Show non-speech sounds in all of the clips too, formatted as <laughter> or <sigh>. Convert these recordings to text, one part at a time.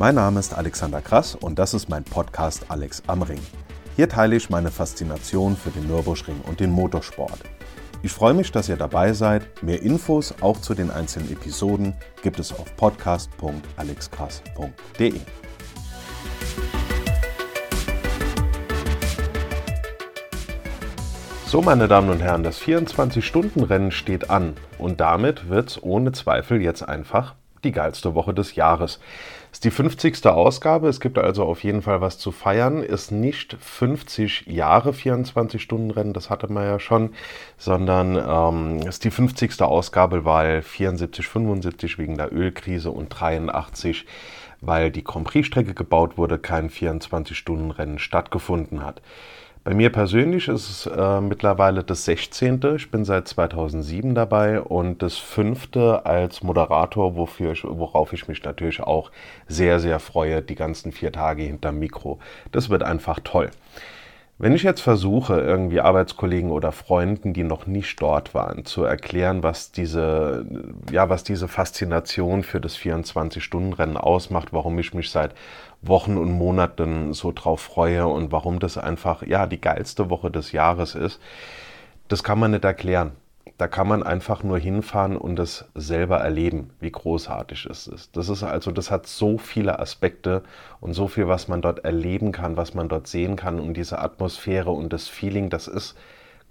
Mein Name ist Alexander Krass und das ist mein Podcast Alex am Ring. Hier teile ich meine Faszination für den Nürburgring und den Motorsport. Ich freue mich, dass ihr dabei seid. Mehr Infos auch zu den einzelnen Episoden gibt es auf podcast.alexkrass.de. So, meine Damen und Herren, das 24-Stunden-Rennen steht an und damit wird es ohne Zweifel jetzt einfach die geilste Woche des Jahres. Ist die 50. Ausgabe, es gibt also auf jeden Fall was zu feiern. Ist nicht 50 Jahre 24-Stunden-Rennen, das hatte man ja schon, sondern ähm, ist die 50. Ausgabe, weil 74, 75 wegen der Ölkrise und 83 weil die Grand Prix-Strecke gebaut wurde, kein 24-Stunden-Rennen stattgefunden hat. Bei mir persönlich ist es äh, mittlerweile das 16. Ich bin seit 2007 dabei und das fünfte als Moderator, wofür ich, worauf ich mich natürlich auch sehr, sehr freue, die ganzen vier Tage hinterm Mikro. Das wird einfach toll. Wenn ich jetzt versuche, irgendwie Arbeitskollegen oder Freunden, die noch nicht dort waren, zu erklären, was diese, ja, was diese Faszination für das 24-Stunden-Rennen ausmacht, warum ich mich seit Wochen und Monaten so drauf freue und warum das einfach, ja, die geilste Woche des Jahres ist, das kann man nicht erklären. Da kann man einfach nur hinfahren und es selber erleben, wie großartig es ist. Das ist also, das hat so viele Aspekte und so viel, was man dort erleben kann, was man dort sehen kann und diese Atmosphäre und das Feeling, das ist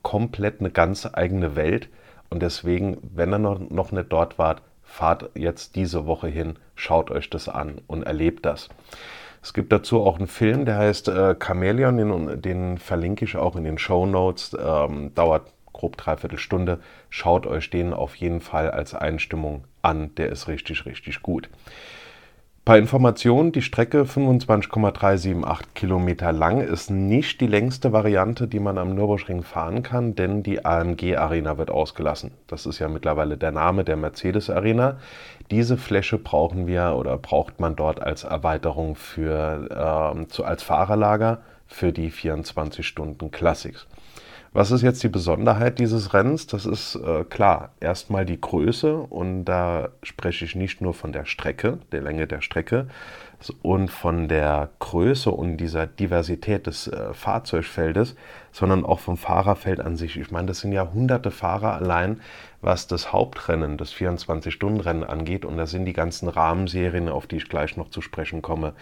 komplett eine ganz eigene Welt. Und deswegen, wenn ihr noch, noch nicht dort wart, fahrt jetzt diese Woche hin, schaut euch das an und erlebt das. Es gibt dazu auch einen Film, der heißt äh, Chameleon, den, den, verlinke ich auch in den Show Notes. Ähm, dauert grob dreiviertel Stunde. Schaut euch den auf jeden Fall als Einstimmung an. Der ist richtig, richtig gut. Bei Informationen, die Strecke 25,378 Kilometer lang ist nicht die längste Variante, die man am Nürburgring fahren kann, denn die AMG Arena wird ausgelassen. Das ist ja mittlerweile der Name der Mercedes Arena. Diese Fläche brauchen wir oder braucht man dort als Erweiterung für, äh, zu, als Fahrerlager für die 24 Stunden Classics. Was ist jetzt die Besonderheit dieses Rennens? Das ist äh, klar, erstmal die Größe und da spreche ich nicht nur von der Strecke, der Länge der Strecke und von der Größe und dieser Diversität des äh, Fahrzeugfeldes, sondern auch vom Fahrerfeld an sich. Ich meine, das sind ja hunderte Fahrer allein, was das Hauptrennen, das 24-Stunden-Rennen angeht und da sind die ganzen Rahmenserien, auf die ich gleich noch zu sprechen komme,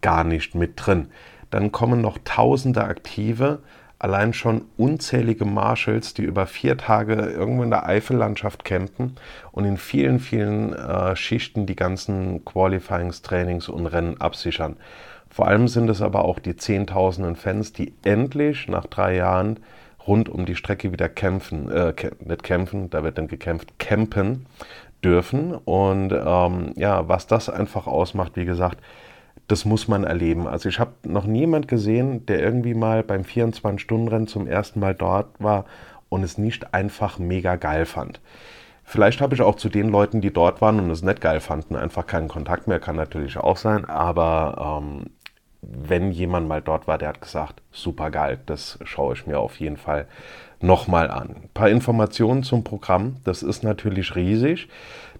gar nicht mit drin. Dann kommen noch tausende Aktive, allein schon unzählige Marshals, die über vier Tage irgendwo in der Eifellandschaft campen und in vielen, vielen äh, Schichten die ganzen Qualifyings, Trainings und Rennen absichern. Vor allem sind es aber auch die Zehntausenden Fans, die endlich nach drei Jahren rund um die Strecke wieder kämpfen, äh, nicht kämpfen, da wird dann gekämpft, campen dürfen. Und ähm, ja, was das einfach ausmacht, wie gesagt, das muss man erleben. Also ich habe noch niemand gesehen, der irgendwie mal beim 24-Stunden-Rennen zum ersten Mal dort war und es nicht einfach mega geil fand. Vielleicht habe ich auch zu den Leuten, die dort waren und es nicht geil fanden, einfach keinen Kontakt mehr, kann natürlich auch sein. Aber ähm, wenn jemand mal dort war, der hat gesagt, super geil, das schaue ich mir auf jeden Fall nochmal an. Ein paar Informationen zum Programm, das ist natürlich riesig.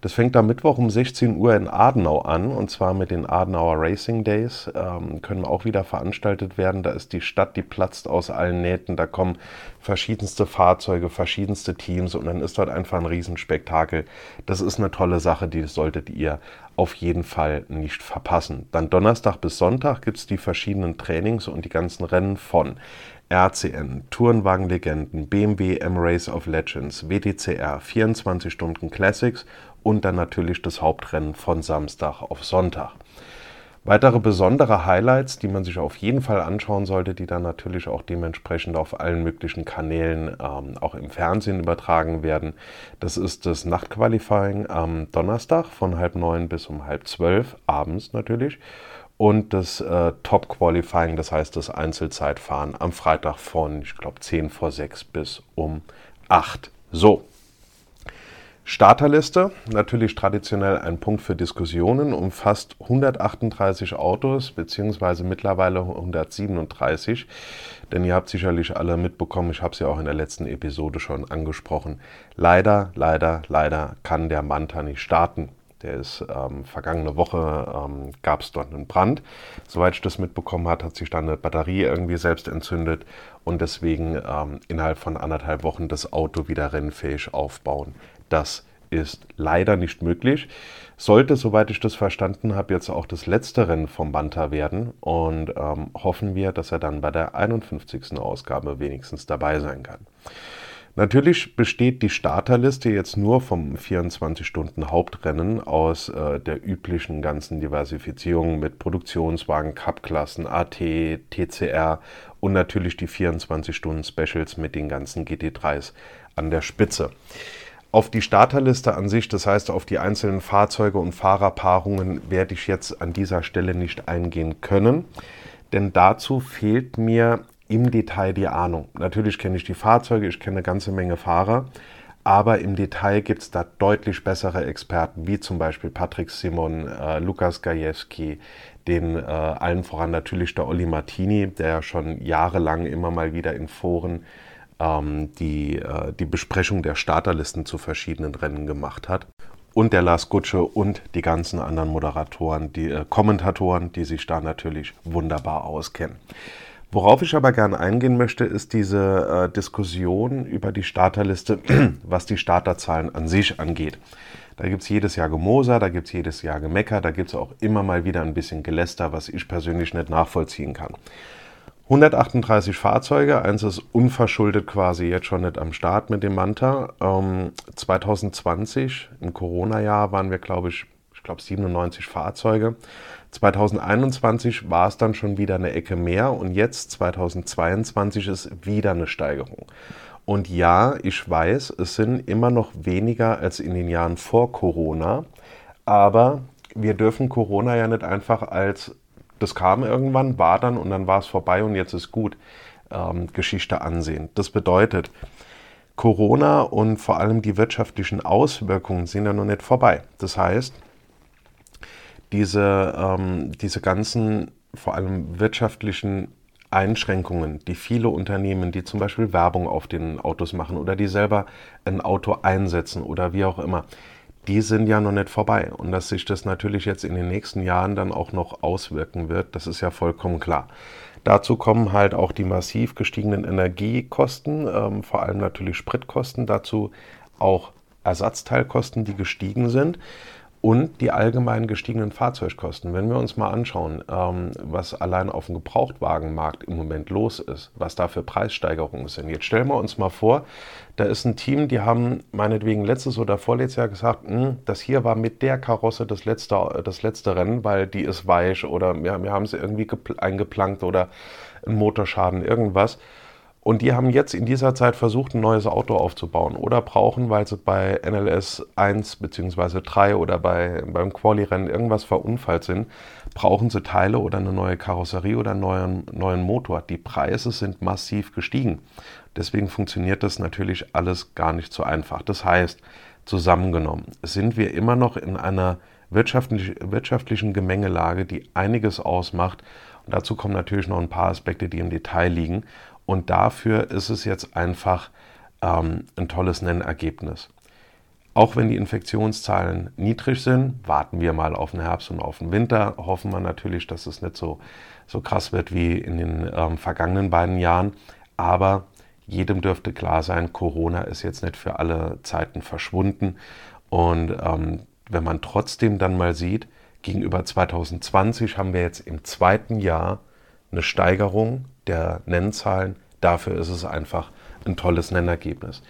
Das fängt am Mittwoch um 16 Uhr in Adenau an und zwar mit den Adenauer Racing Days. Ähm, können auch wieder veranstaltet werden. Da ist die Stadt, die platzt aus allen Nähten. Da kommen verschiedenste Fahrzeuge, verschiedenste Teams und dann ist dort einfach ein Riesenspektakel. Das ist eine tolle Sache, die solltet ihr auf jeden Fall nicht verpassen. Dann Donnerstag bis Sonntag gibt es die verschiedenen Trainings und die ganzen Rennen von RCN, Tourenwagen-Legenden, BMW M-Race of Legends, WTCR, 24 Stunden Classics und dann natürlich das Hauptrennen von Samstag auf Sonntag. Weitere besondere Highlights, die man sich auf jeden Fall anschauen sollte, die dann natürlich auch dementsprechend auf allen möglichen Kanälen ähm, auch im Fernsehen übertragen werden, das ist das Nachtqualifying am Donnerstag von halb neun bis um halb zwölf, abends natürlich. Und das äh, Top Qualifying, das heißt das Einzelzeitfahren am Freitag von, ich glaube, 10 vor 6 bis um 8. So, Starterliste, natürlich traditionell ein Punkt für Diskussionen, umfasst 138 Autos, beziehungsweise mittlerweile 137. Denn ihr habt sicherlich alle mitbekommen, ich habe es ja auch in der letzten Episode schon angesprochen. Leider, leider, leider kann der Manta nicht starten. Der ist ähm, vergangene Woche ähm, gab es dort einen Brand. Soweit ich das mitbekommen habe, hat sich dann eine Batterie irgendwie selbst entzündet und deswegen ähm, innerhalb von anderthalb Wochen das Auto wieder rennfähig aufbauen. Das ist leider nicht möglich. Sollte, soweit ich das verstanden habe, jetzt auch das letzte Rennen vom Banta werden und ähm, hoffen wir, dass er dann bei der 51. Ausgabe wenigstens dabei sein kann. Natürlich besteht die Starterliste jetzt nur vom 24-Stunden-Hauptrennen aus äh, der üblichen ganzen Diversifizierung mit Produktionswagen, Cup-Klassen, AT, TCR und natürlich die 24-Stunden-Specials mit den ganzen GT3s an der Spitze. Auf die Starterliste an sich, das heißt auf die einzelnen Fahrzeuge und Fahrerpaarungen, werde ich jetzt an dieser Stelle nicht eingehen können, denn dazu fehlt mir im Detail die Ahnung. Natürlich kenne ich die Fahrzeuge, ich kenne eine ganze Menge Fahrer, aber im Detail gibt es da deutlich bessere Experten, wie zum Beispiel Patrick Simon, äh, Lukas Gajewski, den äh, allen voran natürlich der Olli Martini, der schon jahrelang immer mal wieder in Foren ähm, die, äh, die Besprechung der Starterlisten zu verschiedenen Rennen gemacht hat. Und der Lars Gutsche und die ganzen anderen Moderatoren, die äh, Kommentatoren, die sich da natürlich wunderbar auskennen. Worauf ich aber gerne eingehen möchte, ist diese äh, Diskussion über die Starterliste, <clears throat> was die Starterzahlen an sich angeht. Da gibt es jedes Jahr Gemoser, da gibt es jedes Jahr Gemecker, da gibt es auch immer mal wieder ein bisschen Geläster, was ich persönlich nicht nachvollziehen kann. 138 Fahrzeuge, eins ist unverschuldet quasi jetzt schon nicht am Start mit dem Manta. Ähm, 2020, im Corona-Jahr, waren wir, glaube ich, ich glaube 97 Fahrzeuge. 2021 war es dann schon wieder eine Ecke mehr und jetzt 2022 ist wieder eine Steigerung. Und ja, ich weiß, es sind immer noch weniger als in den Jahren vor Corona, aber wir dürfen Corona ja nicht einfach als das kam irgendwann, war dann und dann war es vorbei und jetzt ist gut ähm, Geschichte ansehen. Das bedeutet, Corona und vor allem die wirtschaftlichen Auswirkungen sind ja noch nicht vorbei. Das heißt, diese, ähm, diese ganzen, vor allem wirtschaftlichen Einschränkungen, die viele Unternehmen, die zum Beispiel Werbung auf den Autos machen oder die selber ein Auto einsetzen oder wie auch immer, die sind ja noch nicht vorbei. Und dass sich das natürlich jetzt in den nächsten Jahren dann auch noch auswirken wird, das ist ja vollkommen klar. Dazu kommen halt auch die massiv gestiegenen Energiekosten, ähm, vor allem natürlich Spritkosten, dazu auch Ersatzteilkosten, die gestiegen sind und die allgemein gestiegenen Fahrzeugkosten. Wenn wir uns mal anschauen, ähm, was allein auf dem Gebrauchtwagenmarkt im Moment los ist, was da für Preissteigerungen sind. Jetzt stellen wir uns mal vor, da ist ein Team, die haben meinetwegen letztes oder vorletztes Jahr gesagt, hm, das hier war mit der Karosse das letzte, das letzte Rennen, weil die ist weich oder wir, wir haben sie irgendwie eingeplankt oder ein Motorschaden, irgendwas. Und die haben jetzt in dieser Zeit versucht, ein neues Auto aufzubauen oder brauchen, weil sie bei NLS 1 bzw. 3 oder bei, beim Quali-Rennen irgendwas verunfallt sind, brauchen sie Teile oder eine neue Karosserie oder einen neuen, neuen Motor. Die Preise sind massiv gestiegen. Deswegen funktioniert das natürlich alles gar nicht so einfach. Das heißt, zusammengenommen sind wir immer noch in einer wirtschaftlich, wirtschaftlichen Gemengelage, die einiges ausmacht. Und dazu kommen natürlich noch ein paar Aspekte, die im Detail liegen. Und dafür ist es jetzt einfach ähm, ein tolles Nennergebnis. Auch wenn die Infektionszahlen niedrig sind, warten wir mal auf den Herbst und auf den Winter. Hoffen wir natürlich, dass es nicht so, so krass wird wie in den ähm, vergangenen beiden Jahren. Aber jedem dürfte klar sein, Corona ist jetzt nicht für alle Zeiten verschwunden. Und ähm, wenn man trotzdem dann mal sieht, gegenüber 2020 haben wir jetzt im zweiten Jahr eine Steigerung der Nennzahlen. Dafür ist es einfach ein tolles Nennergebnis.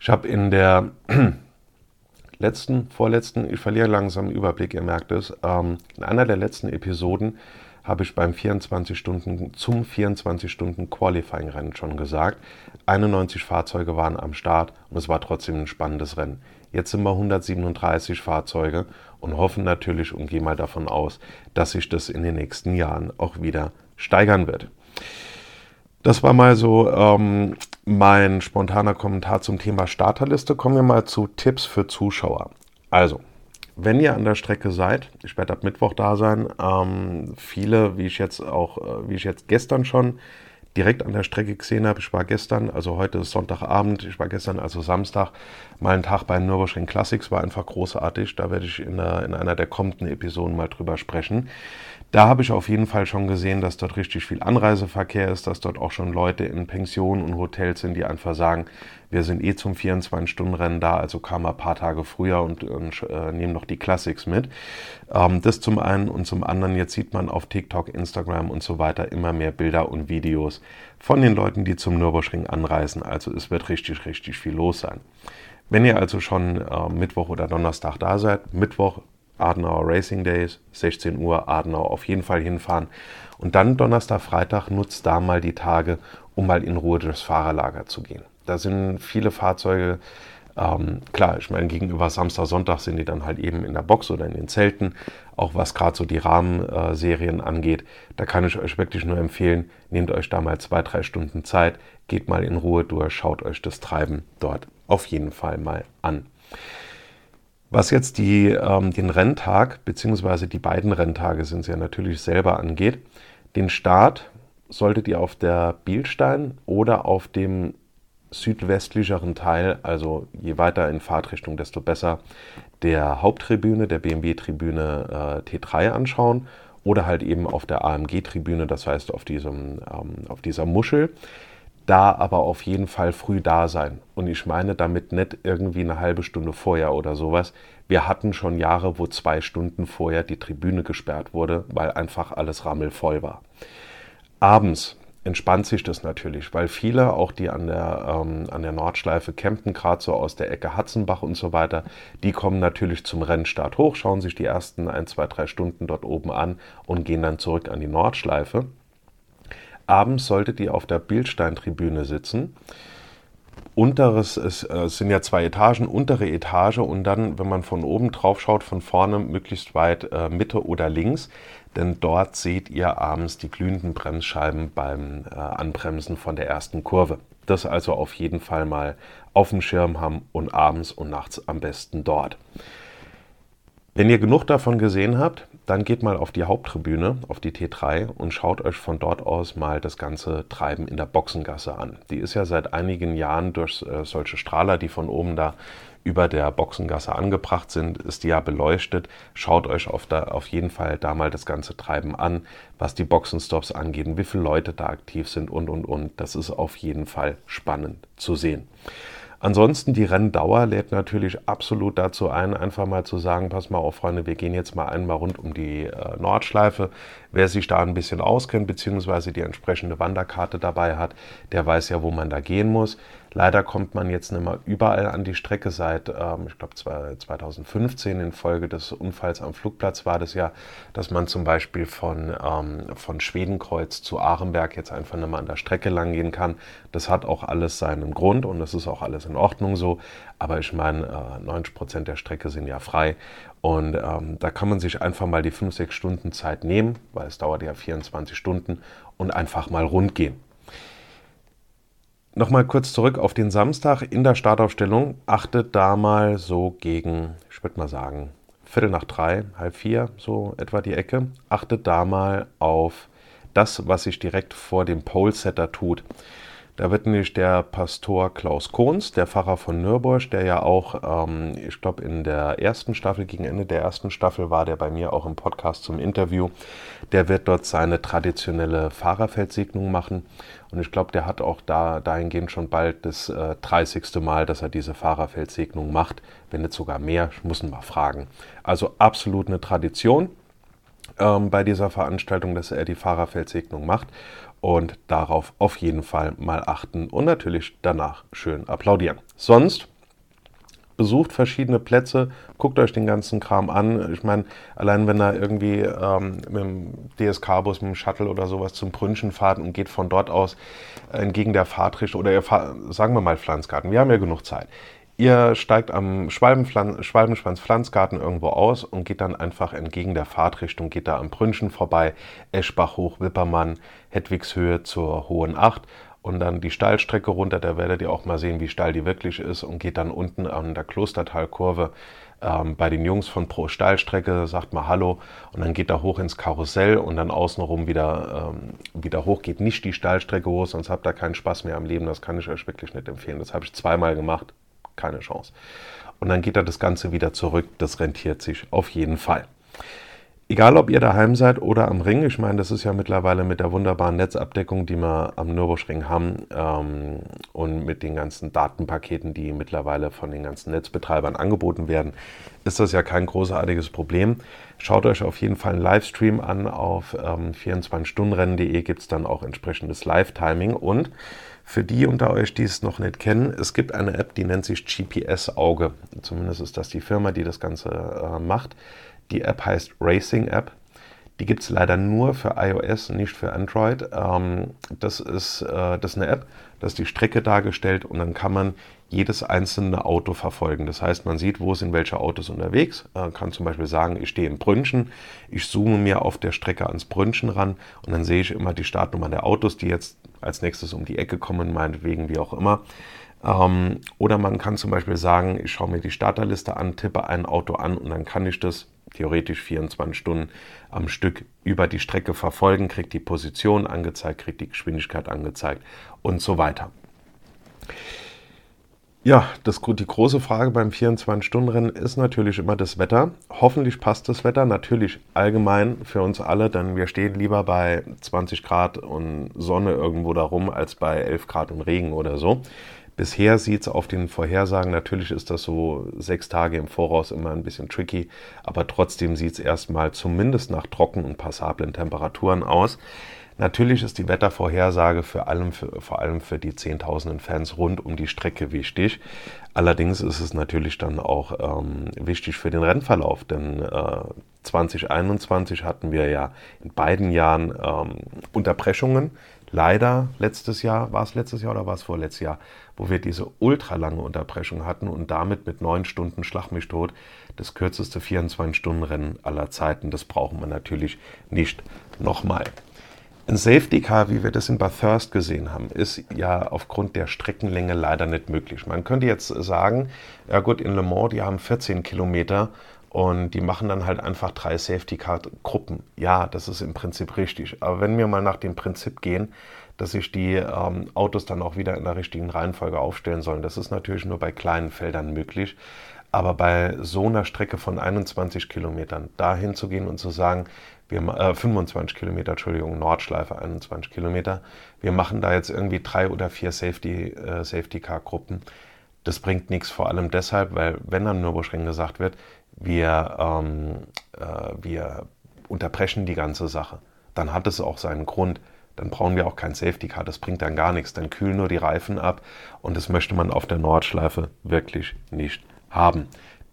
Ich habe in der <clears throat> letzten, vorletzten, ich verliere langsam den Überblick, ihr merkt es, ähm, in einer der letzten Episoden habe ich beim 24 Stunden, zum 24 Stunden Qualifying Rennen schon gesagt. 91 Fahrzeuge waren am Start und es war trotzdem ein spannendes Rennen. Jetzt sind wir 137 Fahrzeuge und hoffen natürlich und gehen mal davon aus, dass sich das in den nächsten Jahren auch wieder steigern wird. Das war mal so ähm, mein spontaner Kommentar zum Thema Starterliste. Kommen wir mal zu Tipps für Zuschauer. Also, wenn ihr an der Strecke seid, ich werde ab Mittwoch da sein, ähm, viele, wie ich jetzt auch, äh, wie ich jetzt gestern schon direkt an der Strecke gesehen habe. Ich war gestern, also heute ist Sonntagabend, ich war gestern, also Samstag, mal einen Tag bei Nürburgring Classics, war einfach großartig. Da werde ich in, der, in einer der kommenden Episoden mal drüber sprechen. Da habe ich auf jeden Fall schon gesehen, dass dort richtig viel Anreiseverkehr ist, dass dort auch schon Leute in Pensionen und Hotels sind, die einfach sagen, wir sind eh zum 24-Stunden-Rennen da, also kamen wir ein paar Tage früher und, und äh, nehmen noch die Classics mit. Ähm, das zum einen und zum anderen, jetzt sieht man auf TikTok, Instagram und so weiter immer mehr Bilder und Videos von den Leuten, die zum Nürburgring anreisen. Also es wird richtig, richtig viel los sein. Wenn ihr also schon äh, Mittwoch oder Donnerstag da seid, Mittwoch Adenauer Racing Days, 16 Uhr, Adenauer auf jeden Fall hinfahren. Und dann Donnerstag, Freitag nutzt da mal die Tage, um mal in Ruhe durchs Fahrerlager zu gehen. Da sind viele Fahrzeuge, ähm, klar, ich meine, gegenüber Samstag, Sonntag sind die dann halt eben in der Box oder in den Zelten. Auch was gerade so die Rahmenserien angeht, da kann ich euch wirklich nur empfehlen, nehmt euch da mal zwei, drei Stunden Zeit, geht mal in Ruhe durch, schaut euch das Treiben dort auf jeden Fall mal an. Was jetzt die, ähm, den Renntag, beziehungsweise die beiden Renntage sind es ja natürlich selber angeht, den Start solltet ihr auf der Bielstein oder auf dem südwestlicheren Teil, also je weiter in Fahrtrichtung, desto besser, der Haupttribüne, der BMW-Tribüne äh, T3 anschauen oder halt eben auf der AMG-Tribüne, das heißt auf, diesem, ähm, auf dieser Muschel da aber auf jeden Fall früh da sein. Und ich meine damit nicht irgendwie eine halbe Stunde vorher oder sowas. Wir hatten schon Jahre, wo zwei Stunden vorher die Tribüne gesperrt wurde, weil einfach alles rammelvoll war. Abends entspannt sich das natürlich, weil viele, auch die an der, ähm, an der Nordschleife campen, gerade so aus der Ecke Hatzenbach und so weiter, die kommen natürlich zum Rennstart hoch, schauen sich die ersten ein, zwei, drei Stunden dort oben an und gehen dann zurück an die Nordschleife. Abends solltet ihr auf der Bildsteintribüne sitzen. Unteres, es, äh, es sind ja zwei Etagen, untere Etage und dann, wenn man von oben drauf schaut, von vorne möglichst weit äh, Mitte oder links, denn dort seht ihr abends die glühenden Bremsscheiben beim äh, Anbremsen von der ersten Kurve. Das also auf jeden Fall mal auf dem Schirm haben und abends und nachts am besten dort. Wenn ihr genug davon gesehen habt, dann geht mal auf die Haupttribüne, auf die T3 und schaut euch von dort aus mal das ganze Treiben in der Boxengasse an. Die ist ja seit einigen Jahren durch äh, solche Strahler, die von oben da über der Boxengasse angebracht sind, ist die ja beleuchtet. Schaut euch auf, da, auf jeden Fall da mal das ganze Treiben an, was die Boxenstops angeht, wie viele Leute da aktiv sind und, und, und. Das ist auf jeden Fall spannend zu sehen. Ansonsten die Renndauer lädt natürlich absolut dazu ein, einfach mal zu sagen, pass mal auf, Freunde, wir gehen jetzt mal einmal rund um die äh, Nordschleife. Wer sich da ein bisschen auskennt, beziehungsweise die entsprechende Wanderkarte dabei hat, der weiß ja, wo man da gehen muss. Leider kommt man jetzt nicht mehr überall an die Strecke seit, ähm, ich glaube, 2015 infolge des Unfalls am Flugplatz war das ja, dass man zum Beispiel von, ähm, von Schwedenkreuz zu Arenberg jetzt einfach nicht mehr an der Strecke lang gehen kann. Das hat auch alles seinen Grund und das ist auch alles in Ordnung so. Aber ich meine, äh, 90 Prozent der Strecke sind ja frei und ähm, da kann man sich einfach mal die 5, 6 Stunden Zeit nehmen, weil es dauert ja 24 Stunden und einfach mal rund gehen. Nochmal kurz zurück auf den Samstag in der Startaufstellung. Achtet da mal so gegen, ich würde mal sagen, Viertel nach drei, halb vier, so etwa die Ecke. Achtet da mal auf das, was sich direkt vor dem Pole-Setter tut. Da wird nämlich der Pastor Klaus Kohns, der Pfarrer von Nürburg, der ja auch, ähm, ich glaube, in der ersten Staffel, gegen Ende der ersten Staffel war der bei mir auch im Podcast zum Interview. Der wird dort seine traditionelle Fahrerfeldsegnung machen. Und ich glaube, der hat auch da dahingehend schon bald das äh, 30. Mal, dass er diese Fahrerfeldsegnung macht, wenn nicht sogar mehr, ich muss ihn mal fragen. Also absolut eine Tradition ähm, bei dieser Veranstaltung, dass er die Fahrerfeldsegnung macht und darauf auf jeden Fall mal achten und natürlich danach schön applaudieren. Sonst besucht verschiedene Plätze, guckt euch den ganzen Kram an. Ich meine, allein wenn er irgendwie ähm, mit dem DSK-Bus, mit dem Shuttle oder sowas zum Brünchen fahrt und geht von dort aus entgegen der Fahrtrichtung oder ihr fahrt, sagen wir mal Pflanzgarten, wir haben ja genug Zeit. Ihr steigt am Schwalbenschwanz Pflanzgarten irgendwo aus und geht dann einfach entgegen der Fahrtrichtung, geht da am Brünchen vorbei, Eschbach hoch, Wippermann, Hedwigshöhe zur Hohen Acht und dann die Steilstrecke runter. Da werdet ihr auch mal sehen, wie steil die wirklich ist und geht dann unten an der Klostertalkurve ähm, bei den Jungs von Pro Steilstrecke, sagt mal Hallo und dann geht er hoch ins Karussell und dann außenrum wieder, ähm, wieder hoch, geht nicht die Steilstrecke hoch, sonst habt ihr keinen Spaß mehr am Leben. Das kann ich euch wirklich nicht empfehlen. Das habe ich zweimal gemacht, keine Chance. Und dann geht er das Ganze wieder zurück. Das rentiert sich auf jeden Fall. Egal, ob ihr daheim seid oder am Ring, ich meine, das ist ja mittlerweile mit der wunderbaren Netzabdeckung, die wir am Nürburgring haben ähm, und mit den ganzen Datenpaketen, die mittlerweile von den ganzen Netzbetreibern angeboten werden, ist das ja kein großartiges Problem. Schaut euch auf jeden Fall einen Livestream an. Auf ähm, 24stundenrennen.de gibt es dann auch entsprechendes Live-Timing. Und für die unter euch, die es noch nicht kennen, es gibt eine App, die nennt sich GPS Auge. Zumindest ist das die Firma, die das Ganze äh, macht. Die App heißt Racing App. Die gibt es leider nur für iOS, nicht für Android. Ähm, das, ist, äh, das ist eine App, da ist die Strecke dargestellt und dann kann man jedes einzelne Auto verfolgen. Das heißt, man sieht, wo sind welche Autos unterwegs, äh, kann zum Beispiel sagen, ich stehe im Brünchen, ich zoome mir auf der Strecke ans Brünchen ran und dann sehe ich immer die Startnummer der Autos, die jetzt als nächstes um die Ecke kommen, meinetwegen, wie auch immer. Ähm, oder man kann zum Beispiel sagen, ich schaue mir die Starterliste an, tippe ein Auto an und dann kann ich das theoretisch 24 Stunden am Stück über die Strecke verfolgen, kriegt die Position angezeigt, kriegt die Geschwindigkeit angezeigt und so weiter. Ja, das, die große Frage beim 24-Stunden-Rennen ist natürlich immer das Wetter. Hoffentlich passt das Wetter natürlich allgemein für uns alle, denn wir stehen lieber bei 20 Grad und Sonne irgendwo darum als bei 11 Grad und Regen oder so. Bisher sieht es auf den Vorhersagen, natürlich ist das so sechs Tage im Voraus immer ein bisschen tricky, aber trotzdem sieht es erstmal zumindest nach trocken und passablen Temperaturen aus. Natürlich ist die Wettervorhersage für allem, für, vor allem für die Zehntausenden Fans rund um die Strecke wichtig. Allerdings ist es natürlich dann auch ähm, wichtig für den Rennverlauf, denn äh, 2021 hatten wir ja in beiden Jahren ähm, Unterbrechungen leider letztes Jahr, war es letztes Jahr oder war es vorletztes Jahr, wo wir diese ultralange Unterbrechung hatten und damit mit neun Stunden Schlag mich tot das kürzeste 24-Stunden-Rennen aller Zeiten. Das brauchen wir natürlich nicht nochmal. Ein Safety Car, wie wir das in Bathurst gesehen haben, ist ja aufgrund der Streckenlänge leider nicht möglich. Man könnte jetzt sagen, ja gut, in Le Mans, die haben 14 Kilometer und die machen dann halt einfach drei Safety-Car-Gruppen. Ja, das ist im Prinzip richtig. Aber wenn wir mal nach dem Prinzip gehen, dass sich die ähm, Autos dann auch wieder in der richtigen Reihenfolge aufstellen sollen, das ist natürlich nur bei kleinen Feldern möglich. Aber bei so einer Strecke von 21 Kilometern dahin zu gehen und zu sagen, wir, äh, 25 Kilometer, Entschuldigung, Nordschleife 21 Kilometer, wir machen da jetzt irgendwie drei oder vier Safety, äh, Safety Car Gruppen, das bringt nichts, vor allem deshalb, weil wenn am Nürburgring gesagt wird, wir, ähm, äh, wir unterbrechen die ganze Sache, dann hat es auch seinen Grund. Dann brauchen wir auch kein Safety Car, das bringt dann gar nichts. Dann kühlen nur die Reifen ab und das möchte man auf der Nordschleife wirklich nicht haben.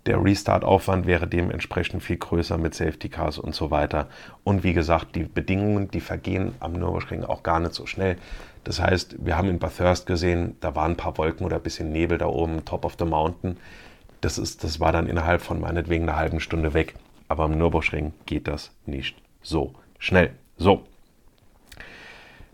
Der Restart-Aufwand wäre dementsprechend viel größer mit Safety Cars und so weiter. Und wie gesagt, die Bedingungen, die vergehen am Nürburgring auch gar nicht so schnell. Das heißt, wir haben in Bathurst gesehen, da waren ein paar Wolken oder ein bisschen Nebel da oben, top of the mountain. Das, ist, das war dann innerhalb von meinetwegen einer halben Stunde weg. Aber am Nürburgring geht das nicht so schnell. So.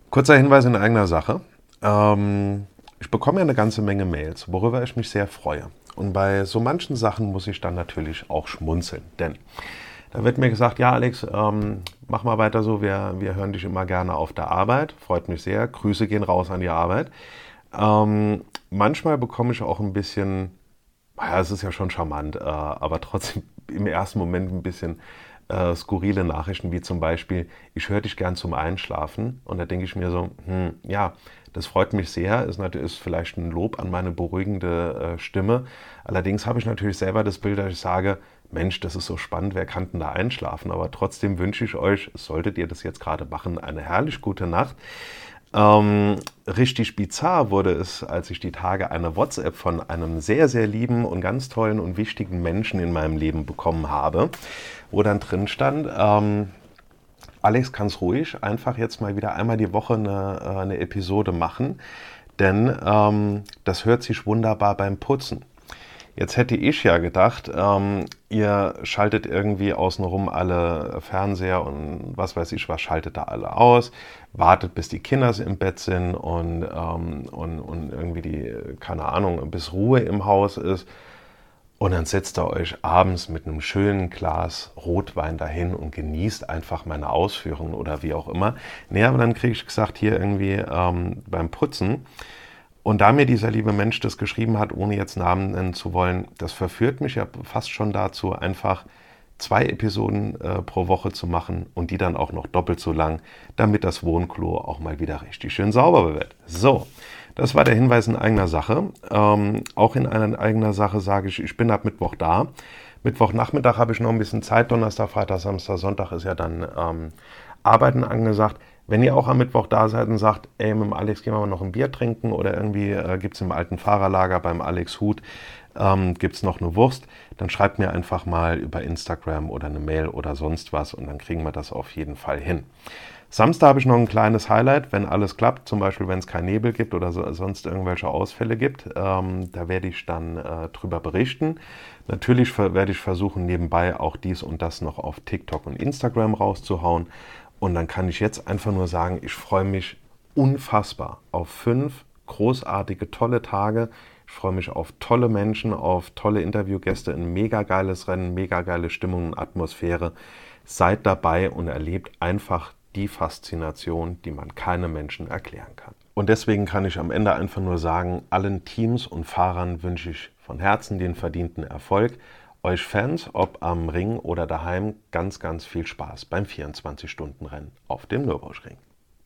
Kurzer Hinweis in eigener Sache. Ähm, ich bekomme ja eine ganze Menge Mails, worüber ich mich sehr freue. Und bei so manchen Sachen muss ich dann natürlich auch schmunzeln. Denn da wird mir gesagt, ja Alex, ähm, mach mal weiter so, wir, wir hören dich immer gerne auf der Arbeit. Freut mich sehr. Grüße gehen raus an die Arbeit. Ähm, manchmal bekomme ich auch ein bisschen ja, es ist ja schon charmant, äh, aber trotzdem <laughs> im ersten Moment ein bisschen äh, skurrile Nachrichten, wie zum Beispiel, ich höre dich gern zum Einschlafen. Und da denke ich mir so, hm, ja, das freut mich sehr, ist, ist vielleicht ein Lob an meine beruhigende äh, Stimme. Allerdings habe ich natürlich selber das Bild, dass ich sage, Mensch, das ist so spannend, wer kann denn da einschlafen? Aber trotzdem wünsche ich euch, solltet ihr das jetzt gerade machen, eine herrlich gute Nacht. Ähm, richtig bizarr wurde es, als ich die Tage eine WhatsApp von einem sehr, sehr lieben und ganz tollen und wichtigen Menschen in meinem Leben bekommen habe, wo dann drin stand, ähm, Alex, kannst ruhig einfach jetzt mal wieder einmal die Woche eine, äh, eine Episode machen, denn ähm, das hört sich wunderbar beim Putzen. Jetzt hätte ich ja gedacht, ähm, ihr schaltet irgendwie außenrum alle Fernseher und was weiß ich was, schaltet da alle aus, wartet bis die Kinder im Bett sind und, ähm, und, und irgendwie die, keine Ahnung, bis Ruhe im Haus ist. Und dann setzt ihr euch abends mit einem schönen Glas Rotwein dahin und genießt einfach meine Ausführungen oder wie auch immer. Nee, aber dann kriege ich gesagt, hier irgendwie ähm, beim Putzen. Und da mir dieser liebe Mensch das geschrieben hat, ohne jetzt Namen nennen zu wollen, das verführt mich ja fast schon dazu, einfach zwei Episoden äh, pro Woche zu machen und die dann auch noch doppelt so lang, damit das Wohnklo auch mal wieder richtig schön sauber wird. So, das war der Hinweis in eigener Sache. Ähm, auch in einer eigener Sache sage ich, ich bin ab Mittwoch da. Mittwochnachmittag habe ich noch ein bisschen Zeit. Donnerstag, Freitag, Samstag, Sonntag ist ja dann ähm, Arbeiten angesagt. Wenn ihr auch am Mittwoch da seid und sagt, ey, mit dem Alex gehen wir mal noch ein Bier trinken oder irgendwie äh, gibt es im alten Fahrerlager beim Alex Hut ähm, gibt es noch eine Wurst, dann schreibt mir einfach mal über Instagram oder eine Mail oder sonst was und dann kriegen wir das auf jeden Fall hin. Samstag habe ich noch ein kleines Highlight, wenn alles klappt, zum Beispiel wenn es keinen Nebel gibt oder so, sonst irgendwelche Ausfälle gibt. Ähm, da werde ich dann äh, drüber berichten. Natürlich werde ich versuchen, nebenbei auch dies und das noch auf TikTok und Instagram rauszuhauen. Und dann kann ich jetzt einfach nur sagen, ich freue mich unfassbar auf fünf großartige, tolle Tage. Ich freue mich auf tolle Menschen, auf tolle Interviewgäste, ein mega geiles Rennen, mega geile Stimmung und Atmosphäre. Seid dabei und erlebt einfach die Faszination, die man keinem Menschen erklären kann. Und deswegen kann ich am Ende einfach nur sagen, allen Teams und Fahrern wünsche ich von Herzen den verdienten Erfolg. Euch Fans, ob am Ring oder daheim, ganz, ganz viel Spaß beim 24-Stunden-Rennen auf dem Nürburgring.